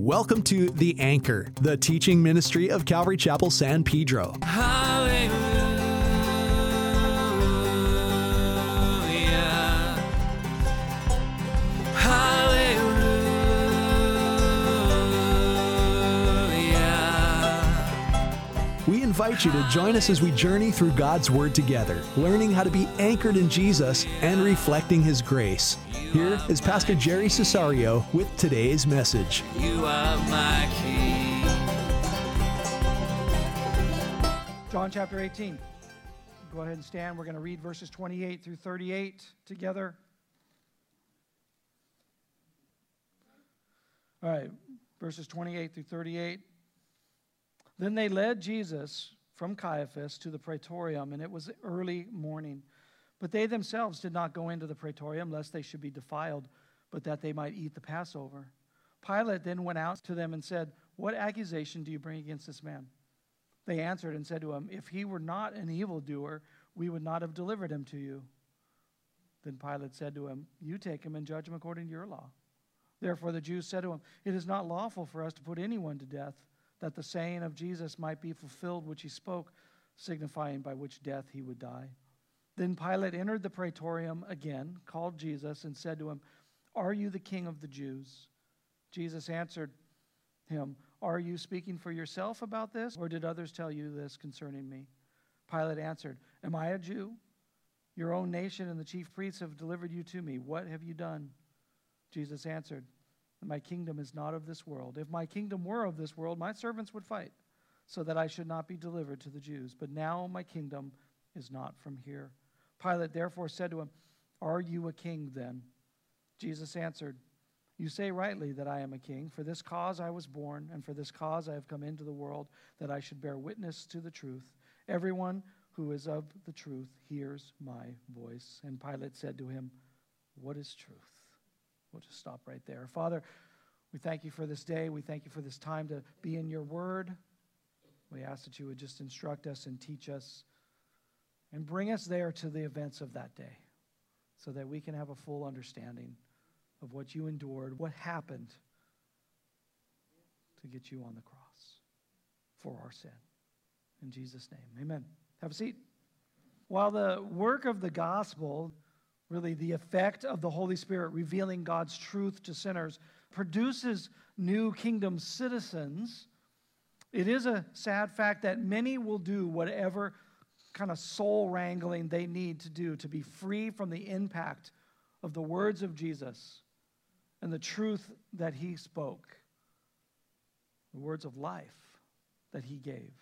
Welcome to The Anchor, the teaching ministry of Calvary Chapel San Pedro. We invite you to join us as we journey through God's Word together, learning how to be anchored in Jesus and reflecting His grace. Here is Pastor Jerry Cesario with today's message. You are my king. John chapter 18. Go ahead and stand. We're going to read verses 28 through 38 together. All right, verses 28 through 38. Then they led Jesus from Caiaphas to the praetorium, and it was early morning. But they themselves did not go into the praetorium, lest they should be defiled, but that they might eat the Passover. Pilate then went out to them and said, What accusation do you bring against this man? They answered and said to him, If he were not an evildoer, we would not have delivered him to you. Then Pilate said to him, You take him and judge him according to your law. Therefore the Jews said to him, It is not lawful for us to put anyone to death, that the saying of Jesus might be fulfilled which he spoke, signifying by which death he would die. Then Pilate entered the praetorium again, called Jesus, and said to him, Are you the king of the Jews? Jesus answered him, Are you speaking for yourself about this, or did others tell you this concerning me? Pilate answered, Am I a Jew? Your own nation and the chief priests have delivered you to me. What have you done? Jesus answered, My kingdom is not of this world. If my kingdom were of this world, my servants would fight, so that I should not be delivered to the Jews. But now my kingdom is not from here. Pilate therefore said to him, Are you a king then? Jesus answered, You say rightly that I am a king. For this cause I was born, and for this cause I have come into the world, that I should bear witness to the truth. Everyone who is of the truth hears my voice. And Pilate said to him, What is truth? We'll just stop right there. Father, we thank you for this day. We thank you for this time to be in your word. We ask that you would just instruct us and teach us and bring us there to the events of that day so that we can have a full understanding of what you endured, what happened to get you on the cross for our sin. In Jesus' name, amen. Have a seat. While the work of the gospel, really the effect of the Holy Spirit revealing God's truth to sinners, produces new kingdom citizens, it is a sad fact that many will do whatever kind of soul wrangling they need to do to be free from the impact of the words of Jesus and the truth that he spoke, the words of life that he gave.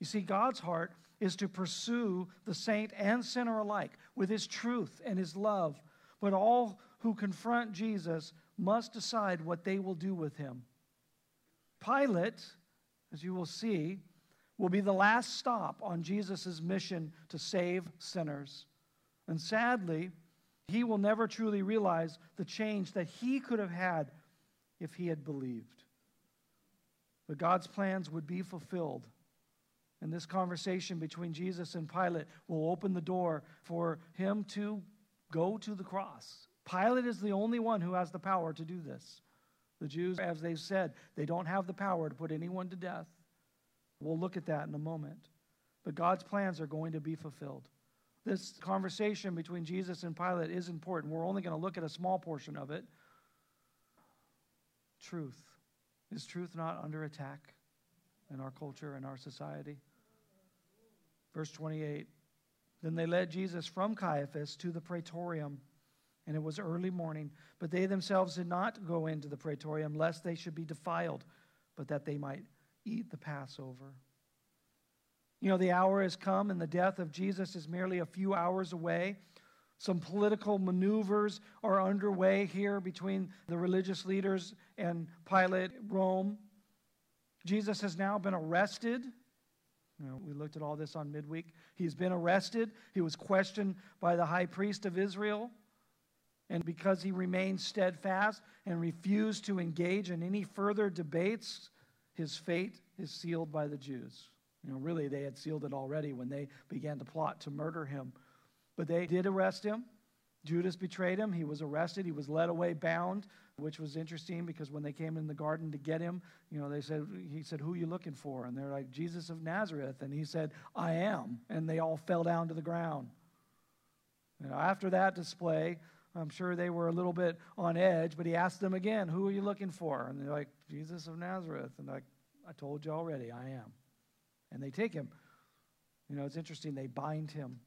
You see, God's heart is to pursue the saint and sinner alike with his truth and his love, but all who confront Jesus must decide what they will do with him. Pilate, as you will see, will be the last stop on Jesus' mission to save sinners. And sadly, he will never truly realize the change that he could have had if he had believed. But God's plans would be fulfilled. And this conversation between Jesus and Pilate will open the door for him to go to the cross. Pilate is the only one who has the power to do this. The Jews, as they've said, they don't have the power to put anyone to death. We'll look at that in a moment. But God's plans are going to be fulfilled. This conversation between Jesus and Pilate is important. We're only going to look at a small portion of it. Truth. Is truth not under attack in our culture and our society? Verse 28 Then they led Jesus from Caiaphas to the praetorium, and it was early morning. But they themselves did not go into the praetorium, lest they should be defiled, but that they might eat the Passover. You know, the hour has come, and the death of Jesus is merely a few hours away. Some political maneuvers are underway here between the religious leaders and Pilate, Rome. Jesus has now been arrested. You know, we looked at all this on midweek. He's been arrested. He was questioned by the high priest of Israel. And because he remained steadfast and refused to engage in any further debates, his fate is sealed by the Jews. You know, really, they had sealed it already when they began to plot to murder him. But they did arrest him. Judas betrayed him. He was arrested. He was led away bound which was interesting because when they came in the garden to get him, you know, they said, he said, Who are you looking for? And they're like, Jesus of Nazareth. And he said, I am. And they all fell down to the ground. You know, after that display, I'm sure they were a little bit on edge, but he asked them again, Who are you looking for? And they're like, Jesus of Nazareth. And like, I told you already, I am. And they take him. You know, it's interesting, they bind him.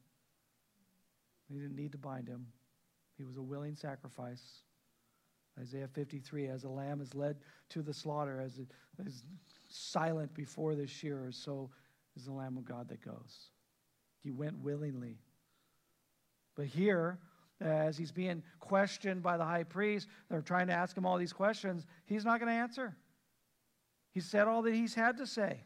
They didn't need to bind him, he was a willing sacrifice. Isaiah 53 As a lamb is led to the slaughter, as it is silent before the shearers, so is the Lamb of God that goes. He went willingly. But here, as he's being questioned by the high priest, they're trying to ask him all these questions. He's not going to answer. He said all that he's had to say.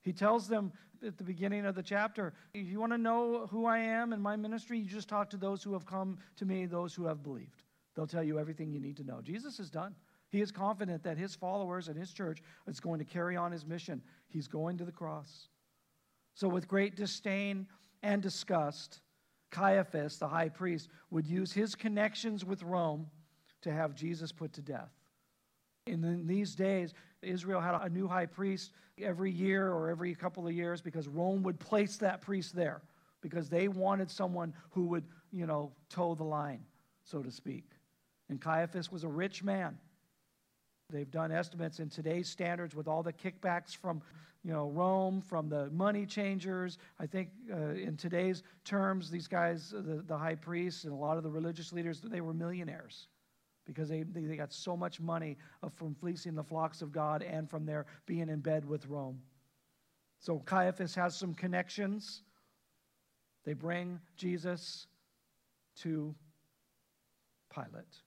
He tells them at the beginning of the chapter, if you want to know who I am and my ministry, you just talk to those who have come to me, those who have believed. They'll tell you everything you need to know. Jesus is done. He is confident that his followers and his church is going to carry on his mission. He's going to the cross. So, with great disdain and disgust, Caiaphas, the high priest, would use his connections with Rome to have Jesus put to death. In these days, Israel had a new high priest every year or every couple of years because Rome would place that priest there because they wanted someone who would, you know, toe the line, so to speak. And Caiaphas was a rich man. They've done estimates in today's standards with all the kickbacks from, you know, Rome, from the money changers. I think uh, in today's terms, these guys, uh, the, the high priests and a lot of the religious leaders, they were millionaires because they, they, they got so much money from fleecing the flocks of God and from their being in bed with Rome. So Caiaphas has some connections. They bring Jesus to Pilate.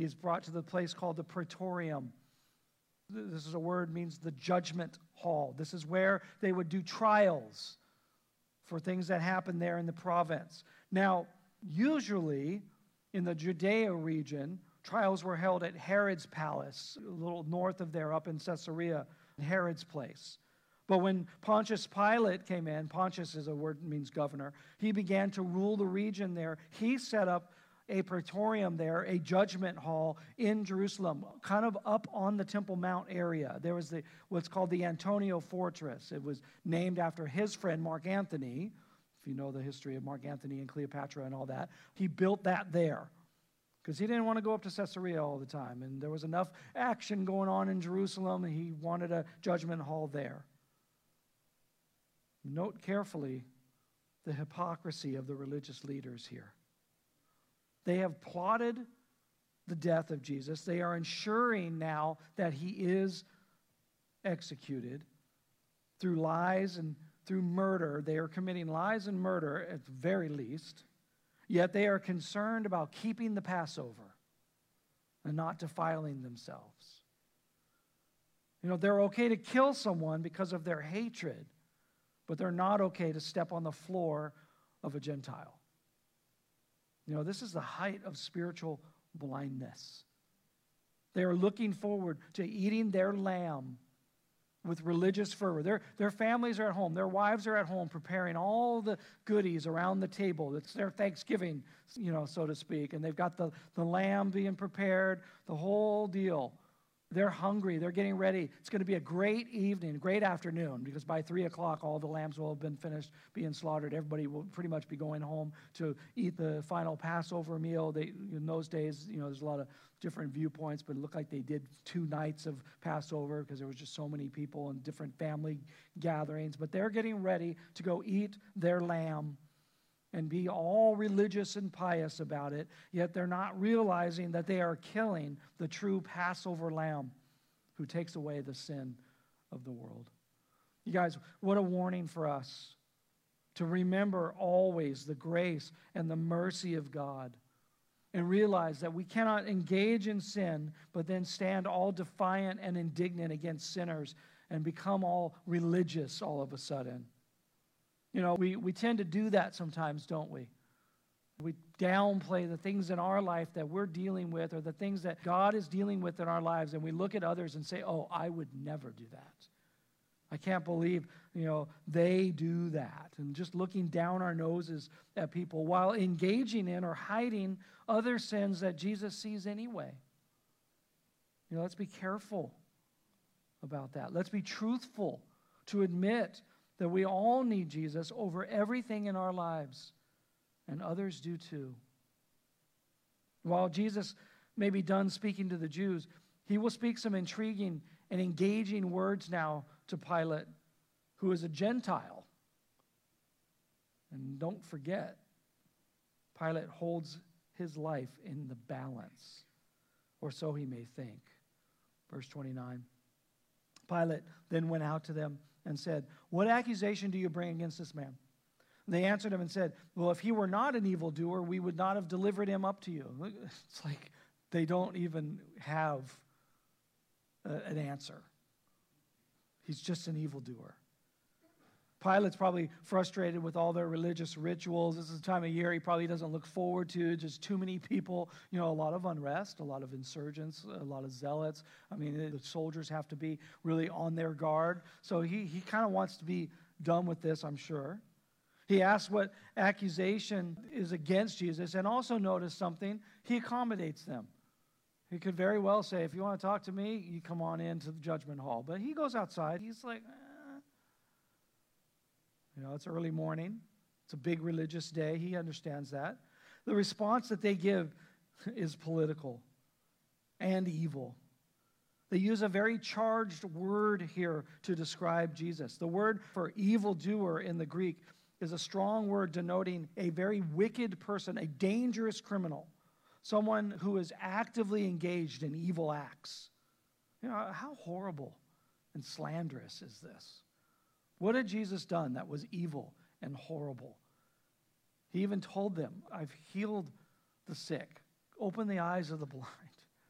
He is brought to the place called the Praetorium. This is a word means the judgment hall. This is where they would do trials for things that happened there in the province. Now, usually in the Judea region, trials were held at Herod's palace, a little north of there, up in Caesarea, Herod's place. But when Pontius Pilate came in, Pontius is a word that means governor, he began to rule the region there. He set up a praetorium there, a judgment hall in Jerusalem, kind of up on the Temple Mount area. There was the, what's called the Antonia Fortress. It was named after his friend Mark Antony. If you know the history of Mark Antony and Cleopatra and all that, he built that there because he didn't want to go up to Caesarea all the time. And there was enough action going on in Jerusalem, and he wanted a judgment hall there. Note carefully the hypocrisy of the religious leaders here. They have plotted the death of Jesus. They are ensuring now that he is executed through lies and through murder. They are committing lies and murder at the very least. Yet they are concerned about keeping the Passover and not defiling themselves. You know, they're okay to kill someone because of their hatred, but they're not okay to step on the floor of a Gentile. You know, this is the height of spiritual blindness. They are looking forward to eating their lamb with religious fervor. Their, their families are at home, their wives are at home preparing all the goodies around the table. It's their Thanksgiving, you know, so to speak. And they've got the, the lamb being prepared, the whole deal. They're hungry. They're getting ready. It's going to be a great evening, great afternoon, because by 3 o'clock, all the lambs will have been finished being slaughtered. Everybody will pretty much be going home to eat the final Passover meal. They, in those days, you know, there's a lot of different viewpoints, but it looked like they did two nights of Passover because there was just so many people and different family gatherings. But they're getting ready to go eat their lamb and be all religious and pious about it, yet they're not realizing that they are killing the true Passover lamb who takes away the sin of the world. You guys, what a warning for us to remember always the grace and the mercy of God and realize that we cannot engage in sin but then stand all defiant and indignant against sinners and become all religious all of a sudden. You know, we, we tend to do that sometimes, don't we? We downplay the things in our life that we're dealing with or the things that God is dealing with in our lives, and we look at others and say, oh, I would never do that. I can't believe, you know, they do that. And just looking down our noses at people while engaging in or hiding other sins that Jesus sees anyway. You know, let's be careful about that. Let's be truthful to admit that we all need Jesus over everything in our lives, and others do too. While Jesus may be done speaking to the Jews, he will speak some intriguing and engaging words now to Pilate, who is a Gentile. And don't forget, Pilate holds his life in the balance, or so he may think. Verse 29. Pilate then went out to them and said, What accusation do you bring against this man? They answered him and said, Well, if he were not an evildoer, we would not have delivered him up to you. It's like they don't even have a, an answer. He's just an evildoer. Pilate's probably frustrated with all their religious rituals. This is the time of year he probably doesn't look forward to. Just too many people, you know, a lot of unrest, a lot of insurgents, a lot of zealots. I mean, the soldiers have to be really on their guard. So he, he kind of wants to be done with this, I'm sure. He asks what accusation is against Jesus, and also notice something, he accommodates them. He could very well say, if you want to talk to me, you come on into the judgment hall. But he goes outside. He's like, eh. You know, it's early morning. It's a big religious day. He understands that. The response that they give is political and evil. They use a very charged word here to describe Jesus. The word for evildoer in the Greek is a strong word denoting a very wicked person, a dangerous criminal someone who is actively engaged in evil acts. You know, how horrible and slanderous is this? What had Jesus done that was evil and horrible? He even told them, I've healed the sick, opened the eyes of the blind,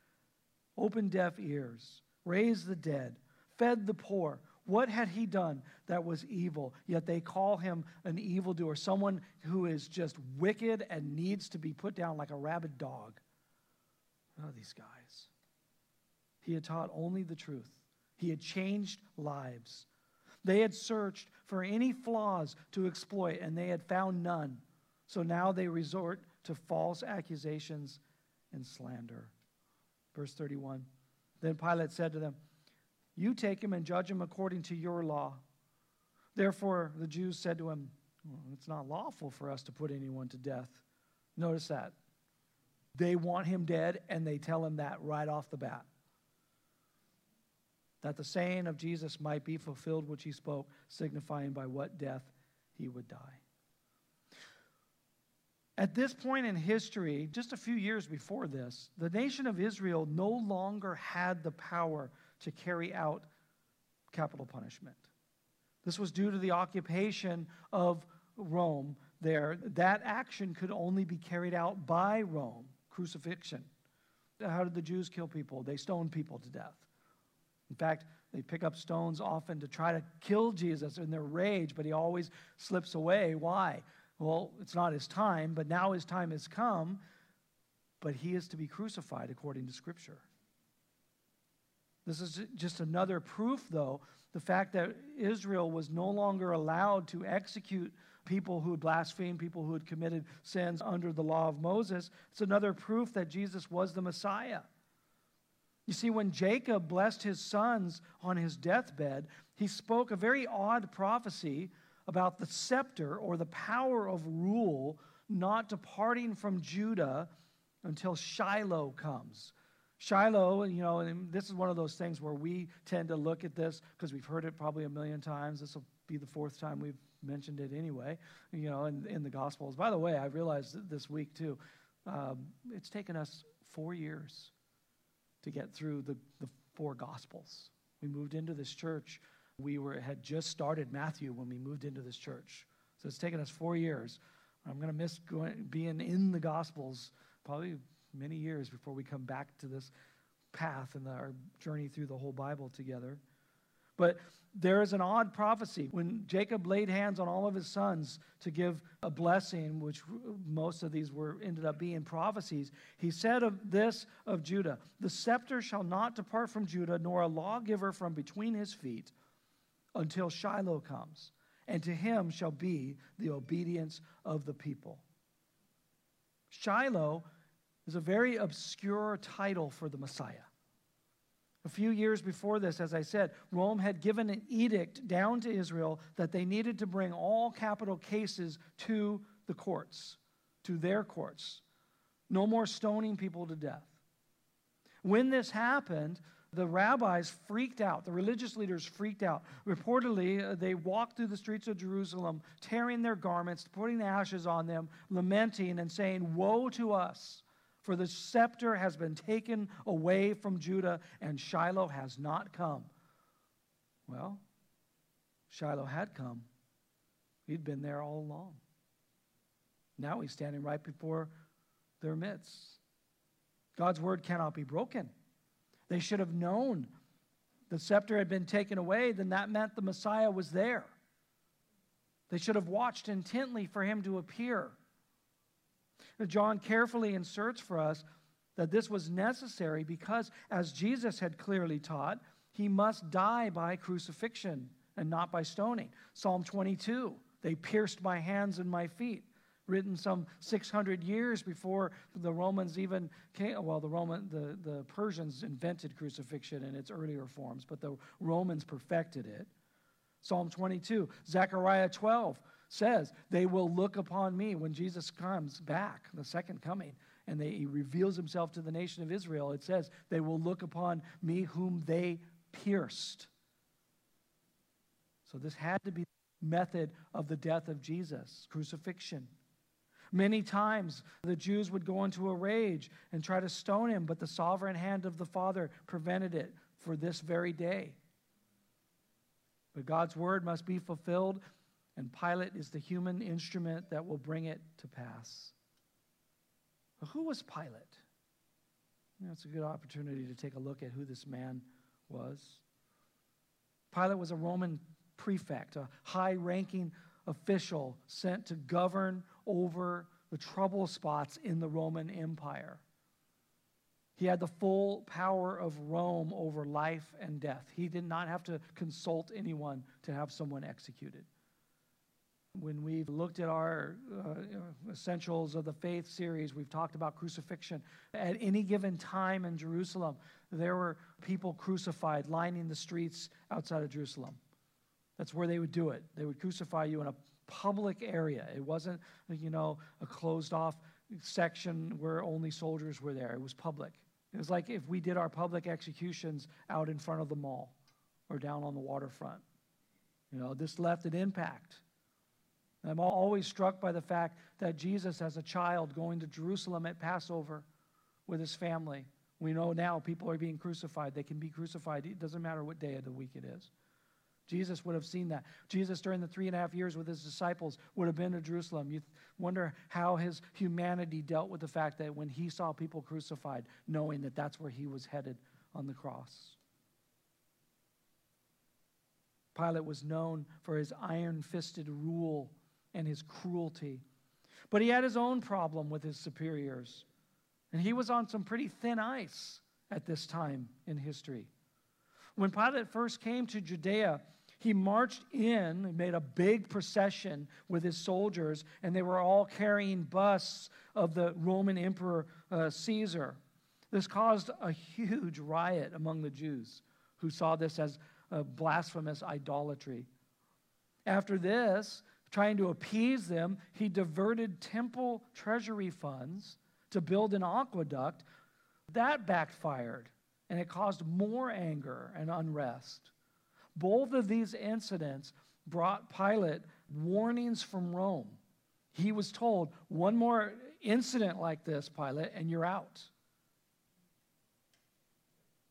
opened deaf ears, raised the dead, fed the poor, what had he done that was evil? Yet they call him an evildoer, someone who is just wicked and needs to be put down like a rabid dog. Oh, these guys. He had taught only the truth, he had changed lives. They had searched for any flaws to exploit, and they had found none. So now they resort to false accusations and slander. Verse 31. Then Pilate said to them, you take him and judge him according to your law. Therefore, the Jews said to him, well, It's not lawful for us to put anyone to death. Notice that. They want him dead, and they tell him that right off the bat. That the saying of Jesus might be fulfilled, which he spoke, signifying by what death he would die. At this point in history, just a few years before this, the nation of Israel no longer had the power to carry out capital punishment. This was due to the occupation of Rome there. That action could only be carried out by Rome, crucifixion. How did the Jews kill people? They stoned people to death. In fact, they pick up stones often to try to kill Jesus in their rage, but he always slips away. Why? Well, it's not his time, but now his time has come, but he is to be crucified according to Scripture. This is just another proof, though, the fact that Israel was no longer allowed to execute people who had blasphemed, people who had committed sins under the law of Moses. It's another proof that Jesus was the Messiah. You see, when Jacob blessed his sons on his deathbed, he spoke a very odd prophecy about the scepter or the power of rule not departing from Judah until Shiloh comes. Shiloh, you know, and this is one of those things where we tend to look at this because we've heard it probably a million times. This will be the fourth time we've mentioned it anyway, you know, in, in the Gospels. By the way, I realized this week too, um, it's taken us four years to get through the, the four Gospels. We moved into this church. We were, had just started Matthew when we moved into this church. So it's taken us four years. I'm going to miss going, being in the Gospels probably many years before we come back to this path and our journey through the whole Bible together. But there is an odd prophecy. When Jacob laid hands on all of his sons to give a blessing, which most of these were ended up being prophecies, he said of this of Judah, the scepter shall not depart from Judah, nor a lawgiver from between his feet, until Shiloh comes, and to him shall be the obedience of the people. Shiloh is a very obscure title for the Messiah. Few years before this, as I said, Rome had given an edict down to Israel that they needed to bring all capital cases to the courts, to their courts. No more stoning people to death. When this happened, the rabbis freaked out. The religious leaders freaked out. Reportedly, uh, they walked through the streets of Jerusalem, tearing their garments, putting ashes on them, lamenting and saying, Woe to us! For the scepter has been taken away from Judah, and Shiloh has not come. Well, Shiloh had come. He'd been there all along. Now he's standing right before their midst. God's word cannot be broken. They should have known the scepter had been taken away, then that meant the Messiah was there. They should have watched intently for him to appear. John carefully inserts for us that this was necessary because, as Jesus had clearly taught, he must die by crucifixion and not by stoning. Psalm 22 they pierced my hands and my feet written some 600 years before the Romans even came. Well, the Roman, the, the Persians invented crucifixion in its earlier forms, but the Romans perfected it. Psalm 22, Zechariah 12 says, They will look upon me when Jesus comes back, the second coming, and they, he reveals himself to the nation of Israel. It says, They will look upon me whom they pierced. So this had to be the method of the death of Jesus, crucifixion. Many times the Jews would go into a rage and try to stone him, but the sovereign hand of the Father prevented it for this very day. But God's word must be fulfilled, and Pilate is the human instrument that will bring it to pass. But who was Pilate? It's a good opportunity to take a look at who this man was. Pilate was a Roman prefect, a high ranking official sent to govern over the trouble spots in the Roman Empire. He had the full power of Rome over life and death. He did not have to consult anyone to have someone executed. When we've looked at our uh, Essentials of the Faith series, we've talked about crucifixion. At any given time in Jerusalem, there were people crucified lining the streets outside of Jerusalem. That's where they would do it. They would crucify you in a public area. It wasn't, you know, a closed off section where only soldiers were there. It was public. It was like if we did our public executions out in front of the mall or down on the waterfront. You know, this left an impact. I'm always struck by the fact that Jesus, as a child, going to Jerusalem at Passover with his family, we know now people are being crucified. They can be crucified. It doesn't matter what day of the week it is. Jesus would have seen that. Jesus, during the three and a half years with his disciples, would have been to Jerusalem. You wonder how his humanity dealt with the fact that when he saw people crucified, knowing that that's where he was headed on the cross. Pilate was known for his iron fisted rule and his cruelty. But he had his own problem with his superiors. And he was on some pretty thin ice at this time in history. When Pilate first came to Judea, he marched in, and made a big procession with his soldiers, and they were all carrying busts of the Roman Emperor uh, Caesar. This caused a huge riot among the Jews who saw this as a blasphemous idolatry. After this, trying to appease them, he diverted temple treasury funds to build an aqueduct. That backfired, and it caused more anger and unrest. Both of these incidents brought Pilate warnings from Rome. He was told, one more incident like this, Pilate, and you're out.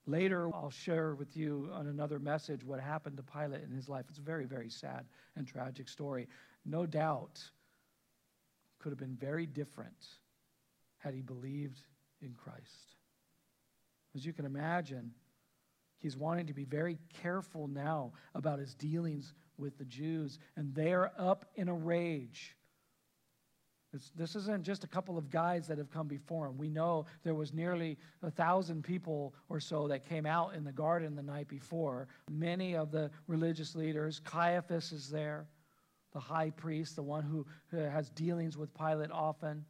Later, I'll share with you on another message what happened to Pilate in his life. It's a very, very sad and tragic story. No doubt, could have been very different had he believed in Christ. As you can imagine, He's wanting to be very careful now about his dealings with the Jews, and they're up in a rage. This, this isn't just a couple of guys that have come before him. We know there was nearly a thousand people or so that came out in the garden the night before. Many of the religious leaders, Caiaphas is there, the high priest, the one who has dealings with Pilate often.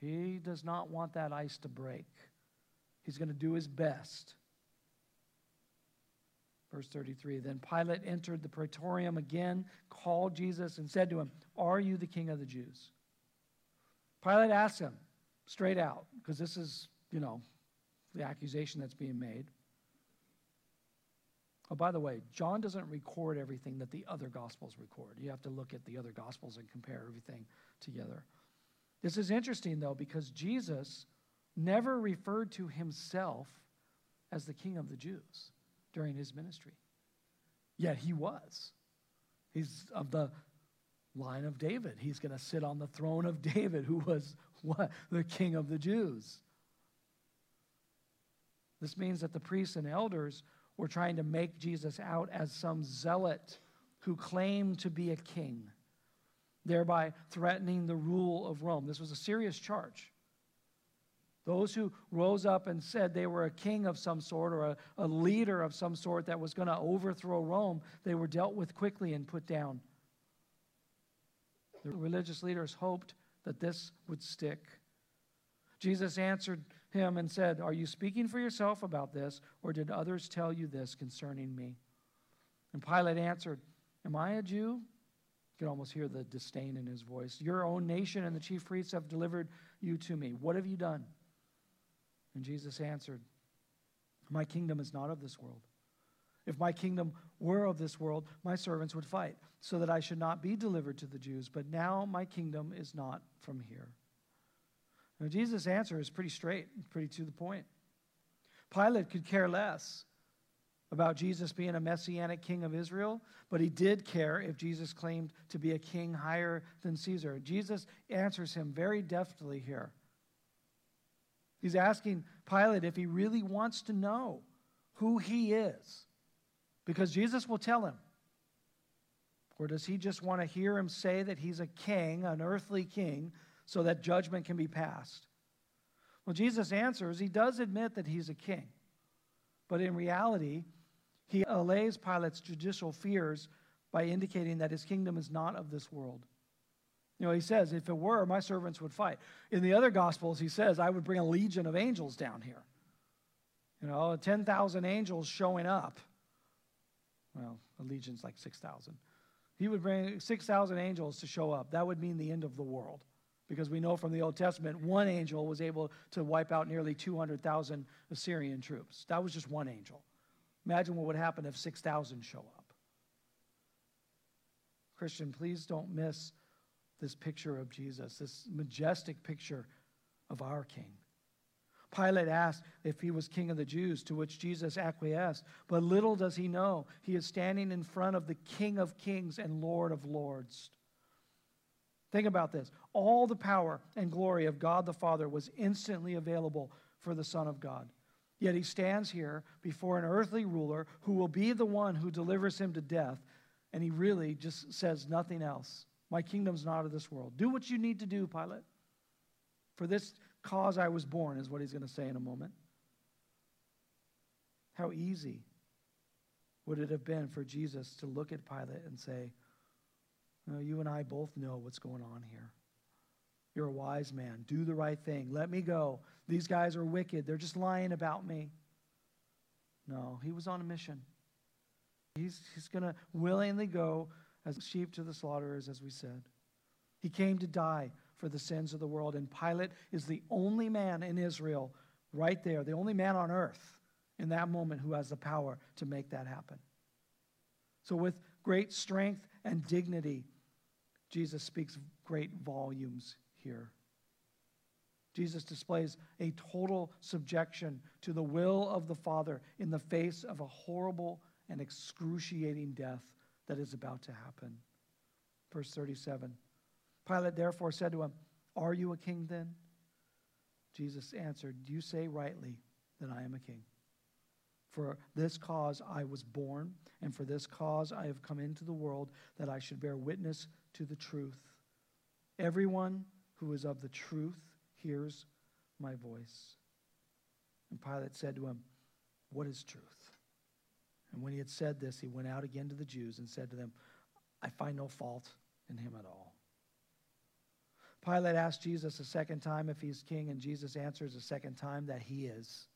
He does not want that ice to break. He's going to do his best Verse 33 Then Pilate entered the praetorium again, called Jesus, and said to him, Are you the king of the Jews? Pilate asked him straight out, because this is, you know, the accusation that's being made. Oh, by the way, John doesn't record everything that the other gospels record. You have to look at the other gospels and compare everything together. This is interesting, though, because Jesus never referred to himself as the king of the Jews during his ministry. Yet he was. He's of the line of David. He's going to sit on the throne of David, who was what? The king of the Jews. This means that the priests and elders were trying to make Jesus out as some zealot who claimed to be a king, thereby threatening the rule of Rome. This was a serious charge. Those who rose up and said they were a king of some sort or a, a leader of some sort that was going to overthrow Rome, they were dealt with quickly and put down. The religious leaders hoped that this would stick. Jesus answered him and said, Are you speaking for yourself about this, or did others tell you this concerning me? And Pilate answered, Am I a Jew? You can almost hear the disdain in his voice. Your own nation and the chief priests have delivered you to me. What have you done? And Jesus answered, My kingdom is not of this world. If my kingdom were of this world, my servants would fight, so that I should not be delivered to the Jews. But now my kingdom is not from here. Now, Jesus' answer is pretty straight, pretty to the point. Pilate could care less about Jesus being a messianic king of Israel, but he did care if Jesus claimed to be a king higher than Caesar. Jesus answers him very deftly here. He's asking Pilate if he really wants to know who he is, because Jesus will tell him. Or does he just want to hear him say that he's a king, an earthly king, so that judgment can be passed? Well, Jesus answers he does admit that he's a king, but in reality, he allays Pilate's judicial fears by indicating that his kingdom is not of this world. You know, he says, if it were, my servants would fight. In the other gospels, he says, I would bring a legion of angels down here. You know, 10,000 angels showing up. Well, a legion's like 6,000. He would bring 6,000 angels to show up. That would mean the end of the world. Because we know from the Old Testament, one angel was able to wipe out nearly 200,000 Assyrian troops. That was just one angel. Imagine what would happen if 6,000 show up. Christian, please don't miss this picture of Jesus, this majestic picture of our King. Pilate asked if he was king of the Jews, to which Jesus acquiesced. But little does he know, he is standing in front of the King of kings and Lord of lords. Think about this. All the power and glory of God the Father was instantly available for the Son of God. Yet he stands here before an earthly ruler who will be the one who delivers him to death, and he really just says nothing else. My kingdom's not of this world. Do what you need to do, Pilate. For this cause I was born, is what he's going to say in a moment. How easy would it have been for Jesus to look at Pilate and say, You and I both know what's going on here. You're a wise man. Do the right thing. Let me go. These guys are wicked. They're just lying about me. No, he was on a mission. He's, he's going to willingly go as sheep to the slaughterers, as we said. He came to die for the sins of the world, and Pilate is the only man in Israel right there, the only man on earth in that moment who has the power to make that happen. So, with great strength and dignity, Jesus speaks great volumes here. Jesus displays a total subjection to the will of the Father in the face of a horrible and excruciating death that is about to happen. Verse 37 Pilate therefore said to him, Are you a king then? Jesus answered, You say rightly that I am a king. For this cause I was born, and for this cause I have come into the world, that I should bear witness to the truth. Everyone who is of the truth hears my voice. And Pilate said to him, What is truth? And when he had said this, he went out again to the Jews and said to them, I find no fault in him at all. Pilate asked Jesus a second time if he's king, and Jesus answers a second time that he is.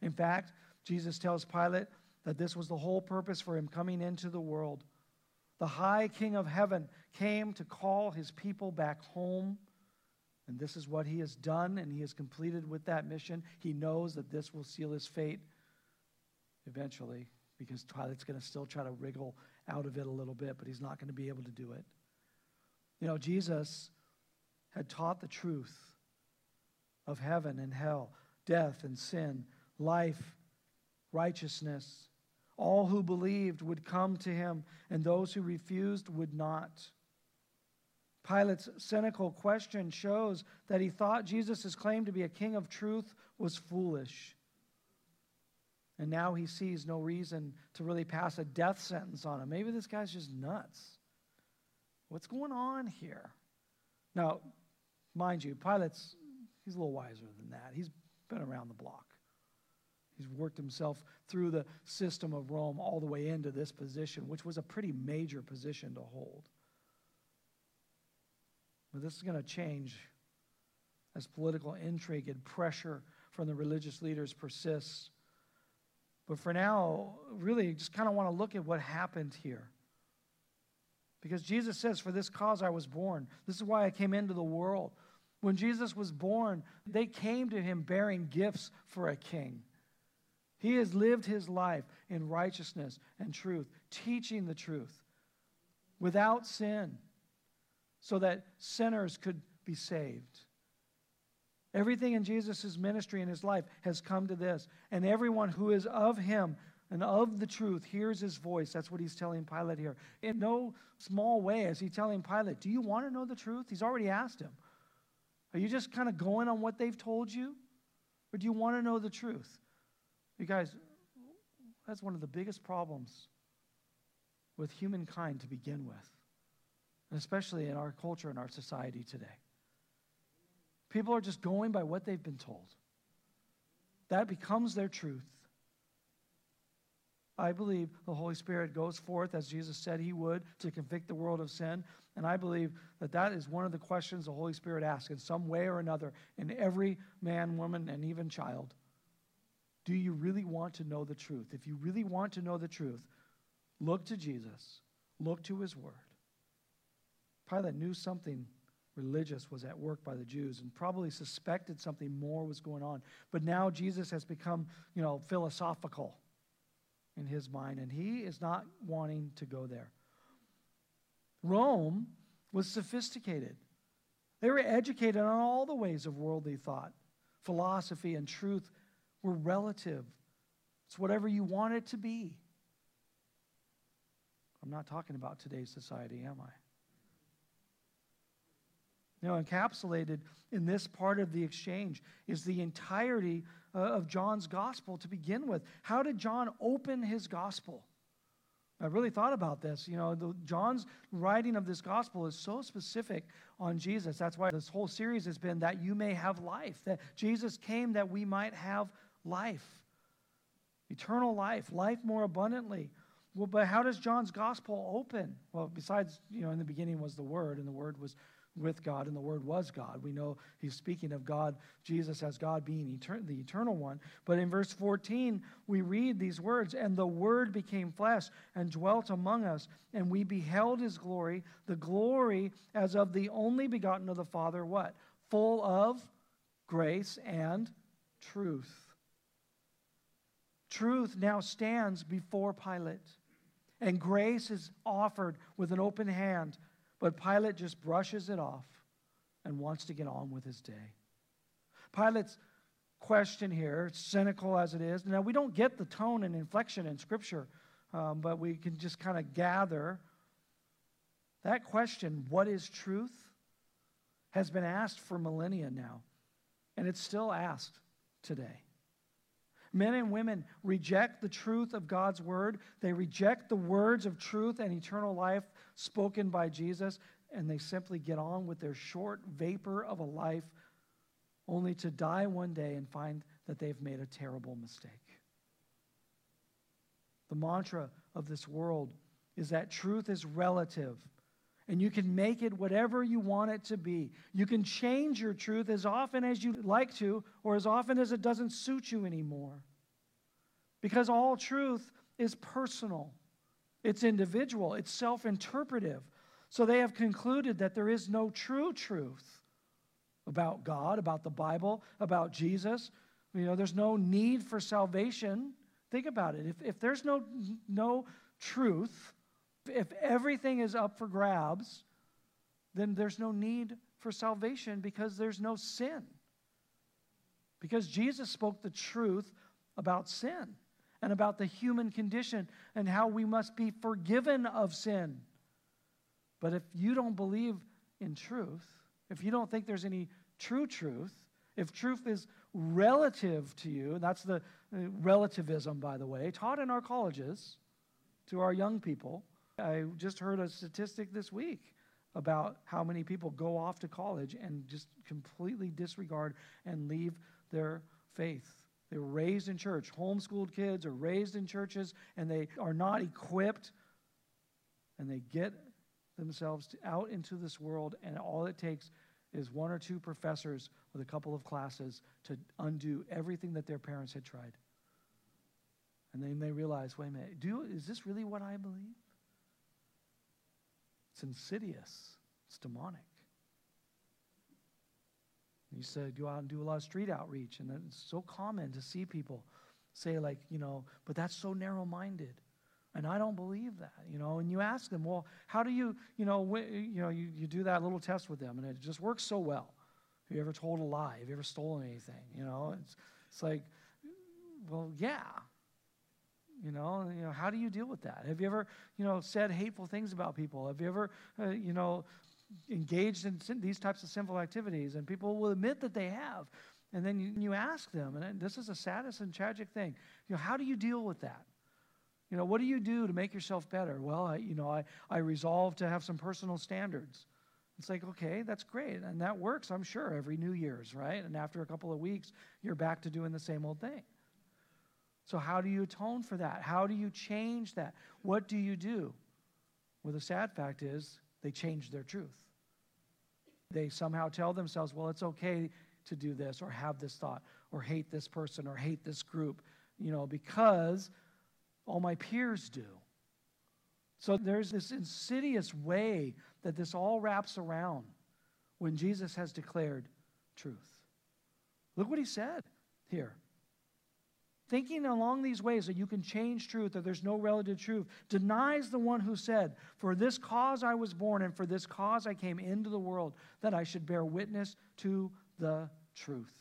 In fact, Jesus tells Pilate that this was the whole purpose for him coming into the world. The high king of heaven came to call his people back home. And this is what he has done, and he has completed with that mission. He knows that this will seal his fate eventually, because Pilate's going to still try to wriggle out of it a little bit, but he's not going to be able to do it. You know, Jesus had taught the truth of heaven and hell, death and sin, life, righteousness. All who believed would come to him, and those who refused would not. Pilate's cynical question shows that he thought Jesus' claim to be a king of truth was foolish. And now he sees no reason to really pass a death sentence on him. Maybe this guy's just nuts. What's going on here? Now, mind you, Pilate's he's a little wiser than that. He's been around the block. He's worked himself through the system of Rome all the way into this position, which was a pretty major position to hold. But this is going to change as political intrigue and pressure from the religious leaders persists. But for now, really, just kind of want to look at what happened here. Because Jesus says, For this cause I was born. This is why I came into the world. When Jesus was born, they came to him bearing gifts for a king. He has lived his life in righteousness and truth, teaching the truth without sin so that sinners could be saved. Everything in Jesus' ministry and his life has come to this. And everyone who is of him and of the truth hears his voice. That's what he's telling Pilate here. In no small way is he telling Pilate, Do you want to know the truth? He's already asked him. Are you just kind of going on what they've told you? Or do you want to know the truth? You guys, that's one of the biggest problems with humankind to begin with and especially in our culture and our society today. People are just going by what they've been told. That becomes their truth. I believe the Holy Spirit goes forth as Jesus said he would to convict the world of sin. And I believe that that is one of the questions the Holy Spirit asks in some way or another in every man, woman, and even child. Do you really want to know the truth? If you really want to know the truth, look to Jesus, look to his word. Pilate knew something religious was at work by the Jews and probably suspected something more was going on. But now Jesus has become, you know, philosophical in his mind, and he is not wanting to go there. Rome was sophisticated. They were educated on all the ways of worldly thought. Philosophy and truth were relative. It's whatever you want it to be. I'm not talking about today's society, am I? Now, encapsulated in this part of the exchange is the entirety uh, of John's gospel to begin with. How did John open his gospel? I really thought about this. You know, the, John's writing of this gospel is so specific on Jesus. That's why this whole series has been that you may have life, that Jesus came that we might have life, eternal life, life more abundantly. Well, but how does John's gospel open? Well, besides, you know, in the beginning was the Word, and the Word was with God, and the Word was God. We know he's speaking of God, Jesus as God being etern- the eternal one. But in verse 14, we read these words And the Word became flesh and dwelt among us, and we beheld his glory, the glory as of the only begotten of the Father, what? Full of grace and truth. Truth now stands before Pilate, and grace is offered with an open hand but Pilate just brushes it off and wants to get on with his day. Pilate's question here, cynical as it is, now we don't get the tone and inflection in Scripture, um, but we can just kind of gather that question, what is truth, has been asked for millennia now, and it's still asked today. Men and women reject the truth of God's word. They reject the words of truth and eternal life spoken by Jesus, and they simply get on with their short vapor of a life only to die one day and find that they've made a terrible mistake. The mantra of this world is that truth is relative. And you can make it whatever you want it to be. You can change your truth as often as you like to, or as often as it doesn't suit you anymore. Because all truth is personal, it's individual, it's self interpretive. So they have concluded that there is no true truth about God, about the Bible, about Jesus. You know, there's no need for salvation. Think about it. If, if there's no, no truth, if everything is up for grabs, then there's no need for salvation because there's no sin. Because Jesus spoke the truth about sin and about the human condition and how we must be forgiven of sin. But if you don't believe in truth, if you don't think there's any true truth, if truth is relative to you, and that's the uh, relativism, by the way, taught in our colleges to our young people. I just heard a statistic this week about how many people go off to college and just completely disregard and leave their faith. They were raised in church. Homeschooled kids are raised in churches and they are not equipped and they get themselves out into this world and all it takes is one or two professors with a couple of classes to undo everything that their parents had tried. And then they realize, wait a minute, do, is this really what I believe? It's insidious, it's demonic. You said go out and do a lot of street outreach, and it's so common to see people say, like, you know, but that's so narrow minded. And I don't believe that, you know. And you ask them, well, how do you, you know, wh- you know, you, you do that little test with them, and it just works so well. Have you ever told a lie? Have you ever stolen anything? You know, it's, it's like, well, yeah. You know, you know, how do you deal with that? Have you ever, you know, said hateful things about people? Have you ever, uh, you know, engaged in sin- these types of sinful activities? And people will admit that they have. And then you, you ask them, and this is a saddest and tragic thing. You know, how do you deal with that? You know, what do you do to make yourself better? Well, I, you know, I, I resolve to have some personal standards. It's like, okay, that's great. And that works, I'm sure, every New Year's, right? And after a couple of weeks, you're back to doing the same old thing. So, how do you atone for that? How do you change that? What do you do? Well, the sad fact is, they change their truth. They somehow tell themselves, well, it's okay to do this or have this thought or hate this person or hate this group, you know, because all my peers do. So there's this insidious way that this all wraps around when Jesus has declared truth. Look what he said here. Thinking along these ways that you can change truth, that there's no relative truth, denies the one who said, For this cause I was born, and for this cause I came into the world, that I should bear witness to the truth.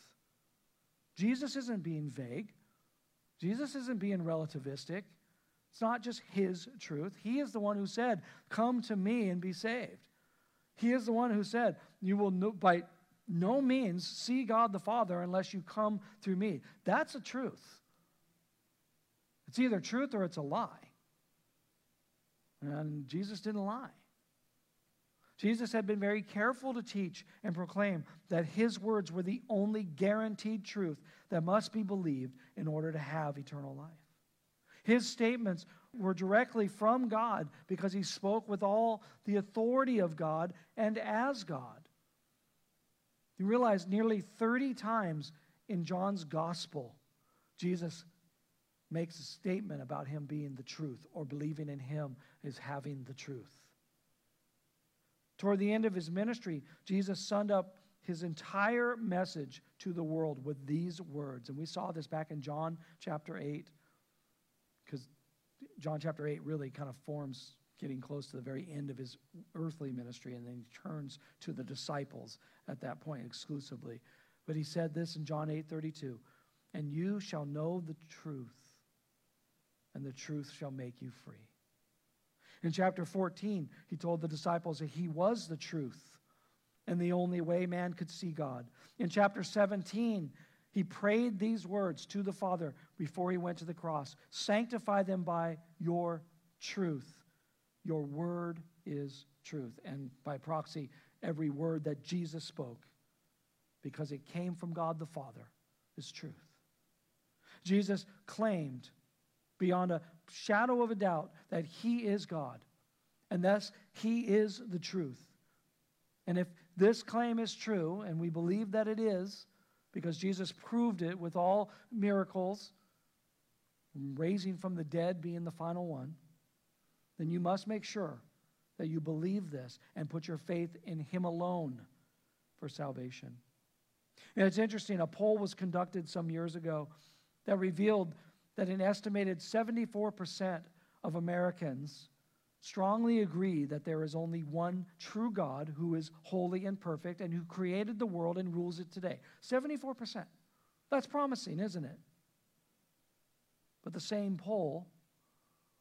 Jesus isn't being vague, Jesus isn't being relativistic. It's not just his truth. He is the one who said, Come to me and be saved. He is the one who said, You will no, by no means see God the Father unless you come through me. That's a truth. It's either truth or it's a lie. And Jesus didn't lie. Jesus had been very careful to teach and proclaim that his words were the only guaranteed truth that must be believed in order to have eternal life. His statements were directly from God because he spoke with all the authority of God and as God. You realize nearly 30 times in John's gospel, Jesus makes a statement about him being the truth or believing in him is having the truth. Toward the end of his ministry, Jesus summed up his entire message to the world with these words. And we saw this back in John chapter 8, because John chapter 8 really kind of forms getting close to the very end of his earthly ministry, and then he turns to the disciples at that point exclusively. But he said this in John 8 32, and you shall know the truth, and the truth shall make you free. In chapter 14, he told the disciples that he was the truth and the only way man could see God. In chapter 17, he prayed these words to the Father before he went to the cross Sanctify them by your truth. Your word is truth. And by proxy, every word that Jesus spoke, because it came from God the Father, is truth. Jesus claimed beyond a shadow of a doubt that he is God, and thus he is the truth. And if this claim is true, and we believe that it is, because Jesus proved it with all miracles, raising from the dead being the final one, then you must make sure that you believe this and put your faith in Him alone for salvation. And it's interesting, a poll was conducted some years ago that revealed that an estimated 74% of Americans strongly agree that there is only one true God who is holy and perfect and who created the world and rules it today. 74%. That's promising, isn't it? But the same poll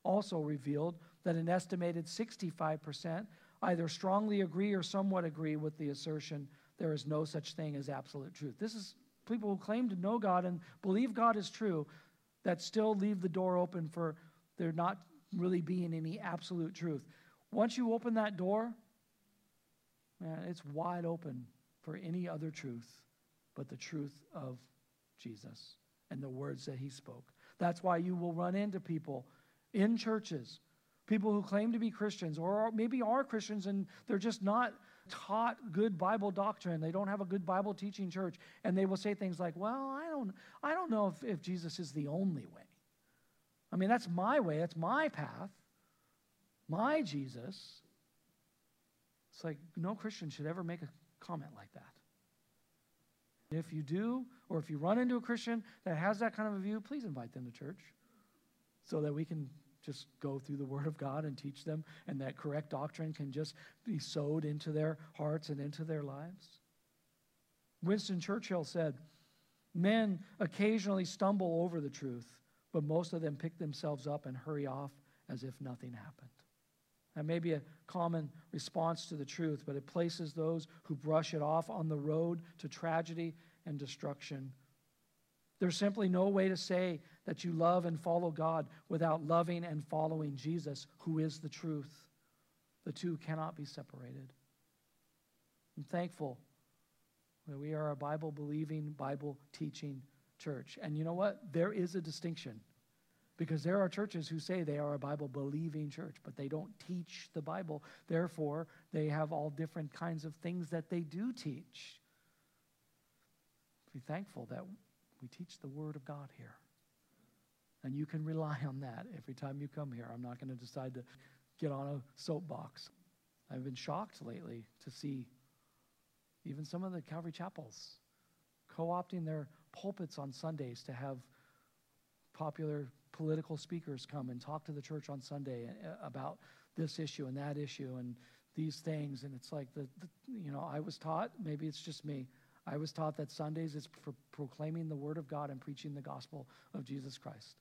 also revealed that an estimated 65% either strongly agree or somewhat agree with the assertion there is no such thing as absolute truth. This is people who claim to know God and believe God is true that still leave the door open for there not really being any absolute truth. Once you open that door, man, it's wide open for any other truth but the truth of Jesus and the words that he spoke. That's why you will run into people in churches, people who claim to be Christians or maybe are Christians and they're just not taught good Bible doctrine. They don't have a good Bible teaching church. And they will say things like, well, I don't, I don't know if, if Jesus is the only way. I mean, that's my way, that's my path, my Jesus. It's like no Christian should ever make a comment like that. If you do, or if you run into a Christian that has that kind of a view, please invite them to church so that we can just go through the Word of God and teach them, and that correct doctrine can just be sowed into their hearts and into their lives. Winston Churchill said, Men occasionally stumble over the truth, but most of them pick themselves up and hurry off as if nothing happened. That may be a common response to the truth, but it places those who brush it off on the road to tragedy and destruction. There's simply no way to say that you love and follow God without loving and following Jesus, who is the truth. The two cannot be separated. I'm thankful that we are a Bible believing, Bible teaching church. And you know what? There is a distinction because there are churches who say they are a Bible believing church, but they don't teach the Bible. Therefore, they have all different kinds of things that they do teach. Be thankful that we teach the Word of God here. And you can rely on that every time you come here. I'm not going to decide to get on a soapbox. I've been shocked lately to see even some of the Calvary chapels co opting their pulpits on Sundays to have popular political speakers come and talk to the church on Sunday uh, about this issue and that issue and these things. And it's like, the, the you know, I was taught, maybe it's just me, I was taught that Sundays is for proclaiming the Word of God and preaching the gospel of Jesus Christ.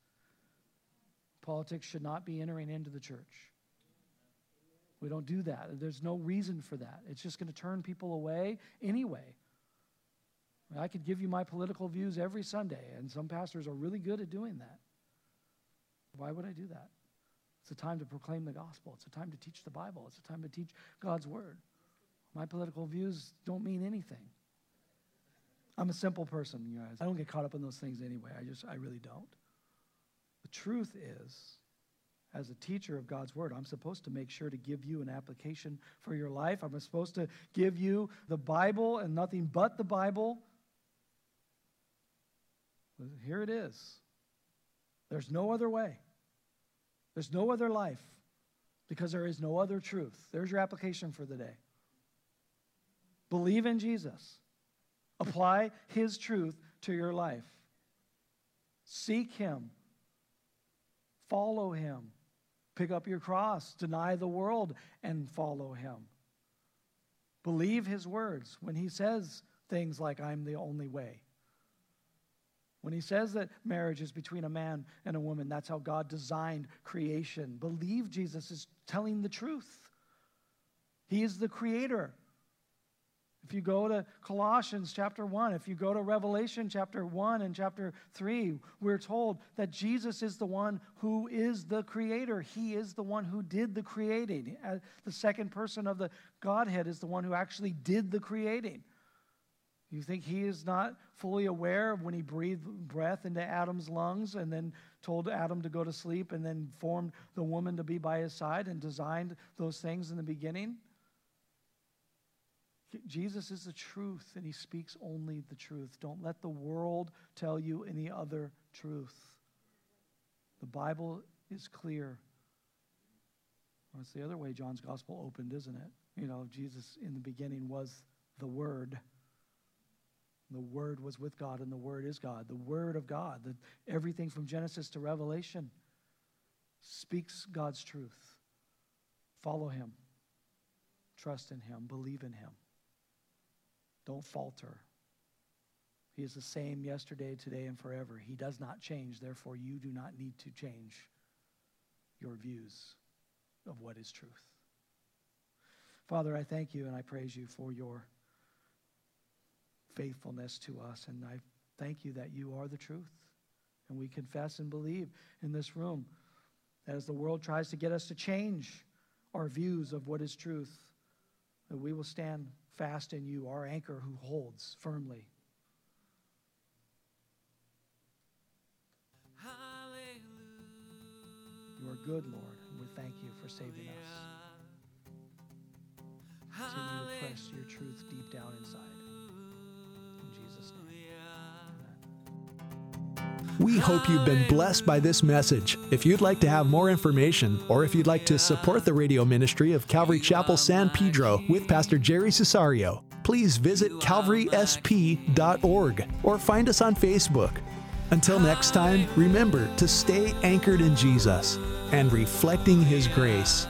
Politics should not be entering into the church. We don't do that. There's no reason for that. It's just going to turn people away anyway. I could give you my political views every Sunday, and some pastors are really good at doing that. Why would I do that? It's a time to proclaim the gospel. It's a time to teach the Bible. It's a time to teach God's word. My political views don't mean anything. I'm a simple person, you guys. I don't get caught up in those things anyway. I just, I really don't. The truth is, as a teacher of God's word, I'm supposed to make sure to give you an application for your life. I'm supposed to give you the Bible and nothing but the Bible. Here it is. There's no other way. There's no other life because there is no other truth. There's your application for the day. Believe in Jesus. Apply his truth to your life. Seek him. Follow him. Pick up your cross, deny the world, and follow him. Believe his words when he says things like, I'm the only way. When he says that marriage is between a man and a woman, that's how God designed creation. Believe Jesus is telling the truth. He is the creator. If you go to Colossians chapter 1, if you go to Revelation chapter 1 and chapter 3, we're told that Jesus is the one who is the creator. He is the one who did the creating. Uh, the second person of the Godhead is the one who actually did the creating. You think he is not fully aware of when he breathed breath into Adam's lungs and then told Adam to go to sleep and then formed the woman to be by his side and designed those things in the beginning? Jesus is the truth and he speaks only the truth. Don't let the world tell you any other truth. The Bible is clear. Well, it's the other way John's gospel opened, isn't it? You know, Jesus in the beginning was the Word. The Word was with God, and the Word is God. The Word of God, that everything from Genesis to Revelation speaks God's truth. Follow Him, trust in Him, believe in Him. Don't falter. He is the same yesterday, today, and forever. He does not change. Therefore, you do not need to change your views of what is truth. Father, I thank you and I praise you for your faithfulness to us. And I thank you that you are the truth. And we confess and believe in this room that as the world tries to get us to change our views of what is truth, that we will stand fast in you, our anchor who holds firmly. Hallelujah. You are good, Lord, and we thank you for saving us. Continue to press your truth deep down inside. We hope you've been blessed by this message. If you'd like to have more information, or if you'd like to support the radio ministry of Calvary Chapel San Pedro with Pastor Jerry Cesario, please visit calvarysp.org or find us on Facebook. Until next time, remember to stay anchored in Jesus and reflecting His grace.